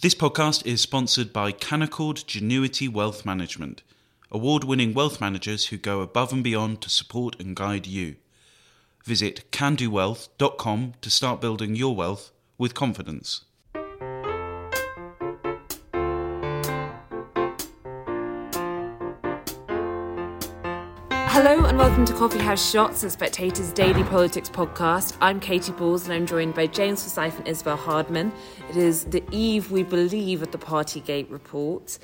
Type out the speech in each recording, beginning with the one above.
This podcast is sponsored by Canaccord Genuity Wealth Management, award winning wealth managers who go above and beyond to support and guide you. Visit candowealth.com to start building your wealth with confidence. Hello and welcome to Coffee House Shots, the Spectator's daily politics podcast. I'm Katy Balls and I'm joined by James Forsyth and Isabel Hardman. It is the eve, we believe, of the Partygate report.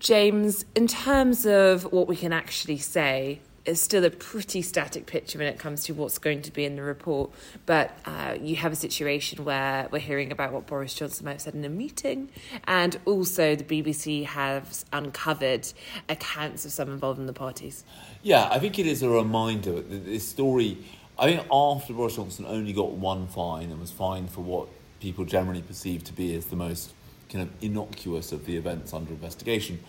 James, in terms of what we can actually say, it's still a pretty static picture when it comes to what's going to be in the report. But uh, you have a situation where we're hearing about what Boris Johnson might have said in a meeting, and also the BBC has uncovered accounts of some involved in the parties. Yeah, I think it is a reminder that this story. I think after Boris Johnson only got one fine and was fined for what people generally perceive to be as the most kind of innocuous of the events under investigation,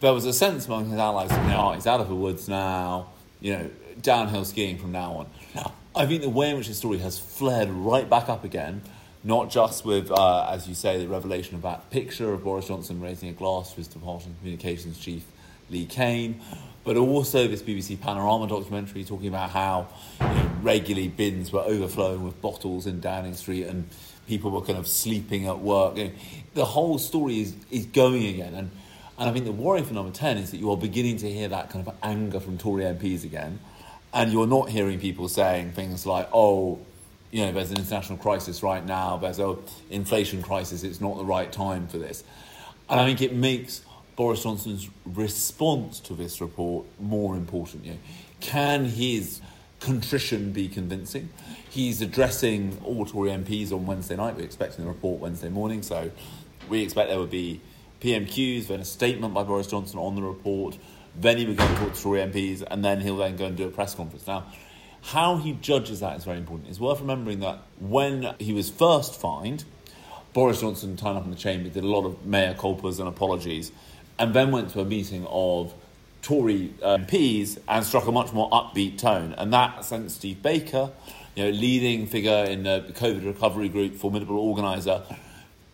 there was a sense among his allies that he's out of the woods now you know, downhill skiing from now on. I think the way in which the story has flared right back up again, not just with, uh, as you say, the revelation of that picture of Boris Johnson raising a glass to his departing communications chief, Lee Cain, but also this BBC Panorama documentary talking about how you know, regularly bins were overflowing with bottles in Downing Street and people were kind of sleeping at work. You know, the whole story is, is going again. And and I think the worry for number 10 is that you are beginning to hear that kind of anger from Tory MPs again. And you're not hearing people saying things like, oh, you know, there's an international crisis right now, there's an inflation crisis, it's not the right time for this. And I think it makes Boris Johnson's response to this report more important. You know, can his contrition be convincing? He's addressing all Tory MPs on Wednesday night. We're expecting the report Wednesday morning, so we expect there would be PMQs, then a statement by Boris Johnson on the report. Then he would go and talk to Tory MPs, and then he'll then go and do a press conference. Now, how he judges that is very important. It's worth remembering that when he was first fined, Boris Johnson turned up in the chamber, did a lot of mea culpas and apologies, and then went to a meeting of Tory uh, MPs and struck a much more upbeat tone. And that sent Steve Baker, you know, leading figure in the COVID recovery group, formidable organiser,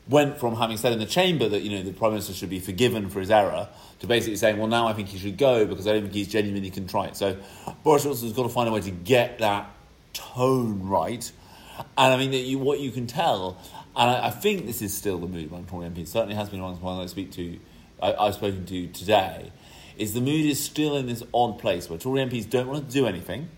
went from having said in the chamber that you know the prime minister should be forgiven for his error to basically saying, well, now I think he should go because I don't think he's genuinely contrite. So Boris Johnson's got to find a way to get that tone right. And I mean, that you, what you can tell, and I, I, think this is still the mood among Tory MPs. Certainly has been the I speak to, I, I've spoken to today. Is the mood is still in this odd place where Tory MPs don't want to do anything,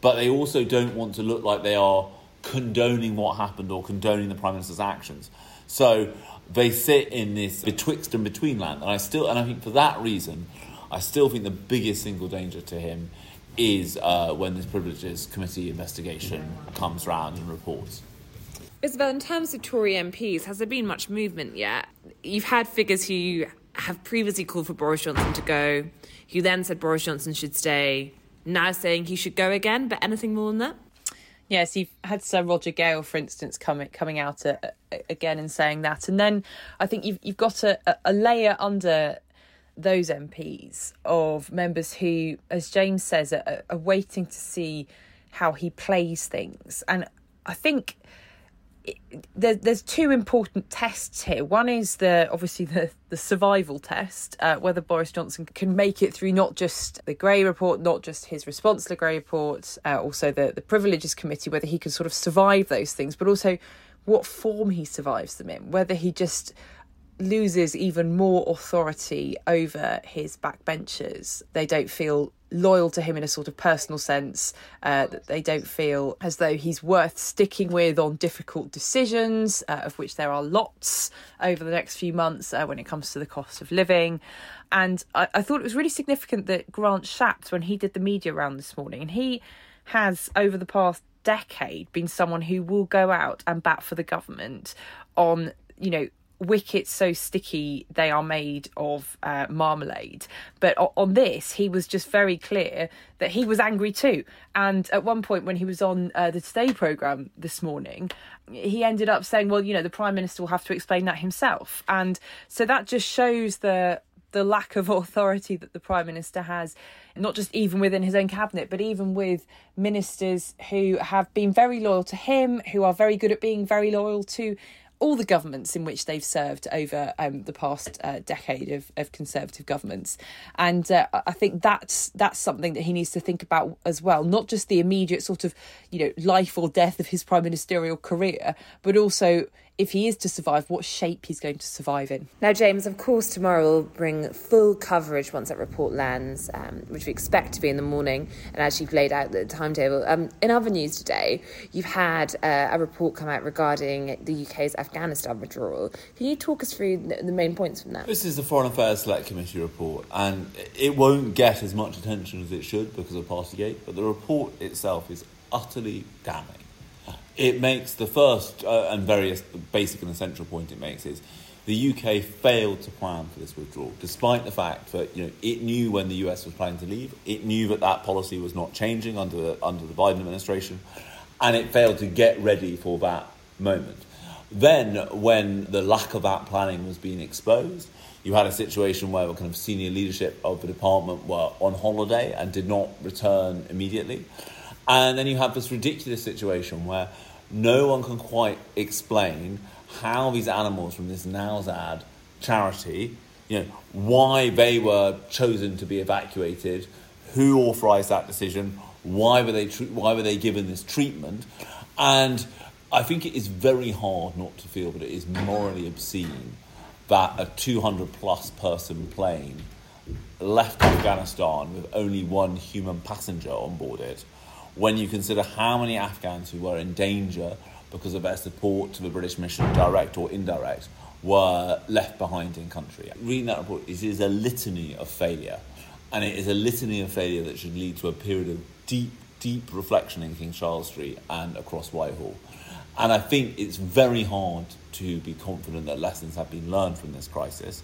but they also don't want to look like they are condoning what happened or condoning the prime minister's actions. So they sit in this betwixt and between land. And I still, and I think for that reason, I still think the biggest single danger to him is uh, when this Privileges Committee investigation comes round and reports. Isabel, in terms of Tory MPs, has there been much movement yet? You've had figures who have previously called for Boris Johnson to go, who then said Boris Johnson should stay, now saying he should go again, but anything more than that? Yes, you've had Sir Roger Gale, for instance, coming coming out a, a, again and saying that, and then I think you've you've got a, a layer under those MPs of members who, as James says, are, are waiting to see how he plays things, and I think there, there's two important tests here. One is the obviously the, the survival test, uh, whether Boris Johnson can make it through not just the Gray report, not just his response to the Gray report, uh, also the, the Privileges Committee, whether he can sort of survive those things, but also what form he survives them in, whether he just loses even more authority over his backbenchers. They don't feel loyal to him in a sort of personal sense, uh, that they don't feel as though he's worth sticking with on difficult decisions, uh, of which there are lots over the next few months uh, when it comes to the cost of living. And I, I thought it was really significant that Grant Shapps, when he did the media round this morning, and he has over the past decade been someone who will go out and bat for the government on you know wickets so sticky they are made of uh, marmalade. But on this, he was just very clear that he was angry too. And at one point, when he was on uh, the Today programme this morning, he ended up saying, "Well, you know, the Prime Minister will have to explain that himself." And so that just shows the the lack of authority that the Prime Minister has, not just even within his own cabinet, but even with ministers who have been very loyal to him, who are very good at being very loyal to all the governments in which they've served over um, the past uh, decade of, of conservative governments, and uh, I think that's that's something that he needs to think about as well. Not just the immediate sort of you know life or death of his prime ministerial career, but also if he is to survive, what shape he's going to survive in. Now, James, of course, tomorrow will bring full coverage once that report lands, um, which we expect to be in the morning, and as you've laid out the timetable. Um, in other news today, you've had uh, a report come out regarding the UK's Afghanistan withdrawal. Can you talk us through the, the main points from that? This is the Foreign Affairs Select Committee report, and it won't get as much attention as it should because of Partygate, but the report itself is utterly damning it makes the first uh, and very basic and essential point it makes is the UK failed to plan for this withdrawal, despite the fact that you know it knew when the US was planning to leave, it knew that that policy was not changing under the, under the Biden administration, and it failed to get ready for that moment. Then, when the lack of that planning was being exposed, you had a situation where the kind of senior leadership of the department were on holiday and did not return immediately. And then you have this ridiculous situation where no one can quite explain how these animals from this Nowzad charity, you know, why they were chosen to be evacuated, who authorised that decision, why were they why were they given this treatment, and I think it is very hard not to feel that it is morally obscene that a 200 plus person plane left Afghanistan with only one human passenger on board it when you consider how many Afghans who were in danger because of their support to the British mission, direct or indirect, were left behind in country. Reading that report, is a litany of failure. And it is a litany of failure that should lead to a period of deep, deep reflection in King Charles Street and across Whitehall. And I think it's very hard to be confident that lessons have been learned from this crisis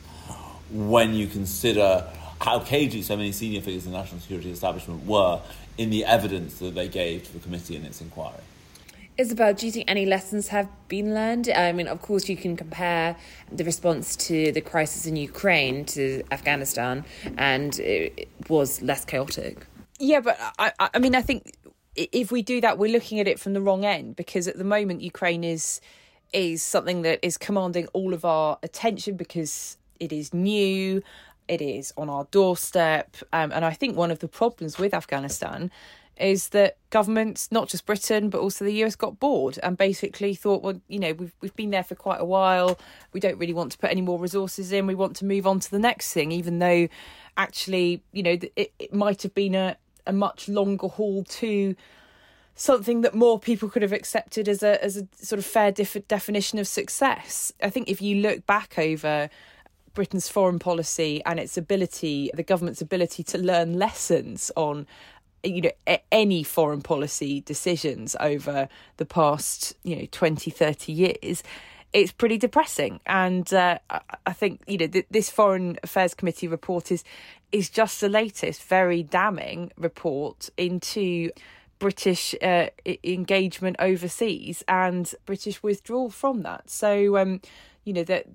when you consider how cagey so many senior figures in the national security establishment were in the evidence that they gave to the committee in its inquiry. Isabel, do you think any lessons have been learned? I mean, of course, you can compare the response to the crisis in Ukraine to Afghanistan, and it was less chaotic. Yeah, but I, I mean, I think if we do that, we're looking at it from the wrong end because at the moment, Ukraine is is something that is commanding all of our attention because it is new it is on our doorstep. Um, and I think one of the problems with Afghanistan is that governments, not just Britain but also the US, got bored and basically thought, well, you know, we've we've been there for quite a while. We don't really want to put any more resources in. We want to move on to the next thing, even though actually, you know, it, it might have been a, a much longer haul to something that more people could have accepted as a as a sort of fair def- definition of success. I think if you look back over Britain's foreign policy and its ability, the government's ability to learn lessons on you know any foreign policy decisions over the past you know 20 30 years it's pretty depressing. And uh, i think you know th- this foreign affairs committee report is is just the latest very damning report into british uh, engagement overseas and british withdrawal from that. So um you know that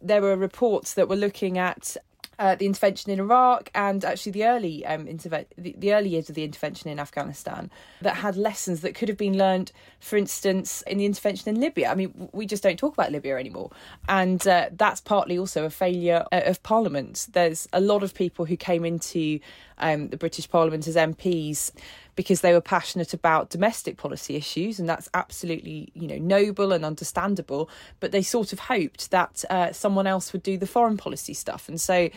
there were reports that were looking at uh, the intervention in Iraq and actually the early um, interve- the, the, early years of the intervention in Afghanistan that had lessons that could have been learned, for instance, in the intervention in Libya. I mean, we just don't talk about Libya anymore, and uh, that's partly also a failure uh, of Parliament. There's a lot of people who came into um, the British Parliament as MPs because they were passionate about domestic policy issues, and that's absolutely you know noble and understandable. But they sort of hoped that uh, someone else would do the foreign policy stuff, and so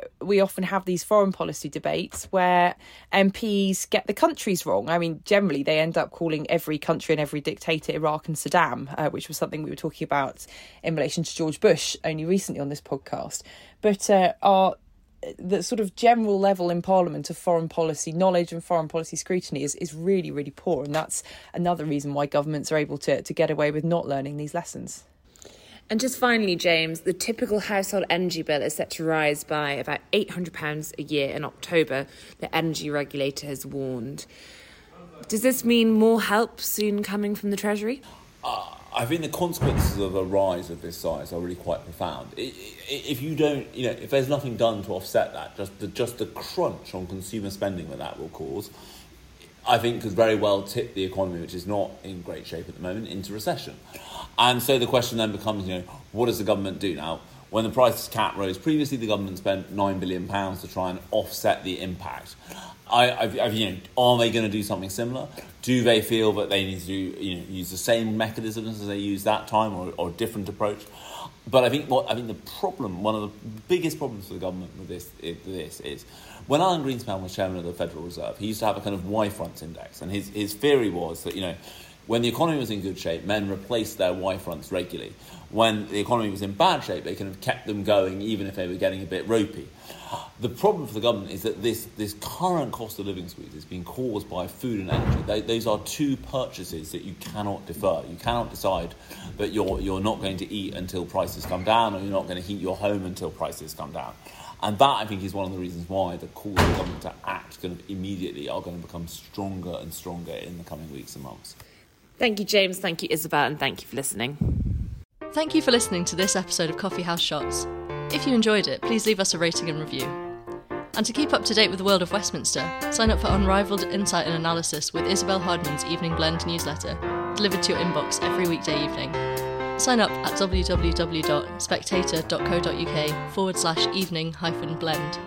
uh, we often have these foreign policy debates where MPs get the countries wrong. I mean, generally they end up calling every country and every dictator Iraq and Saddam, uh, which was something we were talking about in relation to George Bush only recently on this podcast. But uh, our the sort of general level in Parliament of foreign policy knowledge and foreign policy scrutiny is, is really, really poor. And that's another reason why governments are able to, to get away with not learning these lessons. And just finally, James, the typical household energy bill is set to rise by about £800 a year in October, the energy regulator has warned. Does this mean more help soon coming from the Treasury? Uh, I think the consequences of a rise of this size are really quite profound. If you don't, you know, if there's nothing done to offset that, just the, just the crunch on consumer spending that that will cause, I think could very well tip the economy, which is not in great shape at the moment, into recession. And so the question then becomes, you know, what does the government do now? When the price cap rose previously, the government spent nine billion pounds to try and offset the impact. I, I've, I've, you know, are they going to do something similar? Do they feel that they need to you know, use the same mechanisms as they used that time, or, or a different approach? But I think what I think the problem, one of the biggest problems for the government with this, this is when Alan Greenspan was chairman of the Federal Reserve, he used to have a kind of Y front index, and his his theory was that you know when the economy was in good shape, men replaced their Y fronts regularly. When the economy was in bad shape, they kind of kept them going even if they were getting a bit ropey. The problem for the government is that this, this current cost of living squeeze is being caused by food and energy. They, those are two purchases that you cannot defer. You cannot decide that you're, you're not going to eat until prices come down or you're not going to heat your home until prices come down. And that, I think, is one of the reasons why the calls for the government to act kind of immediately are going to become stronger and stronger in the coming weeks and months. Thank you, James. Thank you, Isabel. And thank you for listening. Thank you for listening to this episode of Coffee House Shots. If you enjoyed it, please leave us a rating and review. And to keep up to date with the world of Westminster, sign up for unrivaled insight and analysis with Isabel Hardman's Evening Blend newsletter, delivered to your inbox every weekday evening. Sign up at www.spectator.co.uk forward slash evening hyphen blend.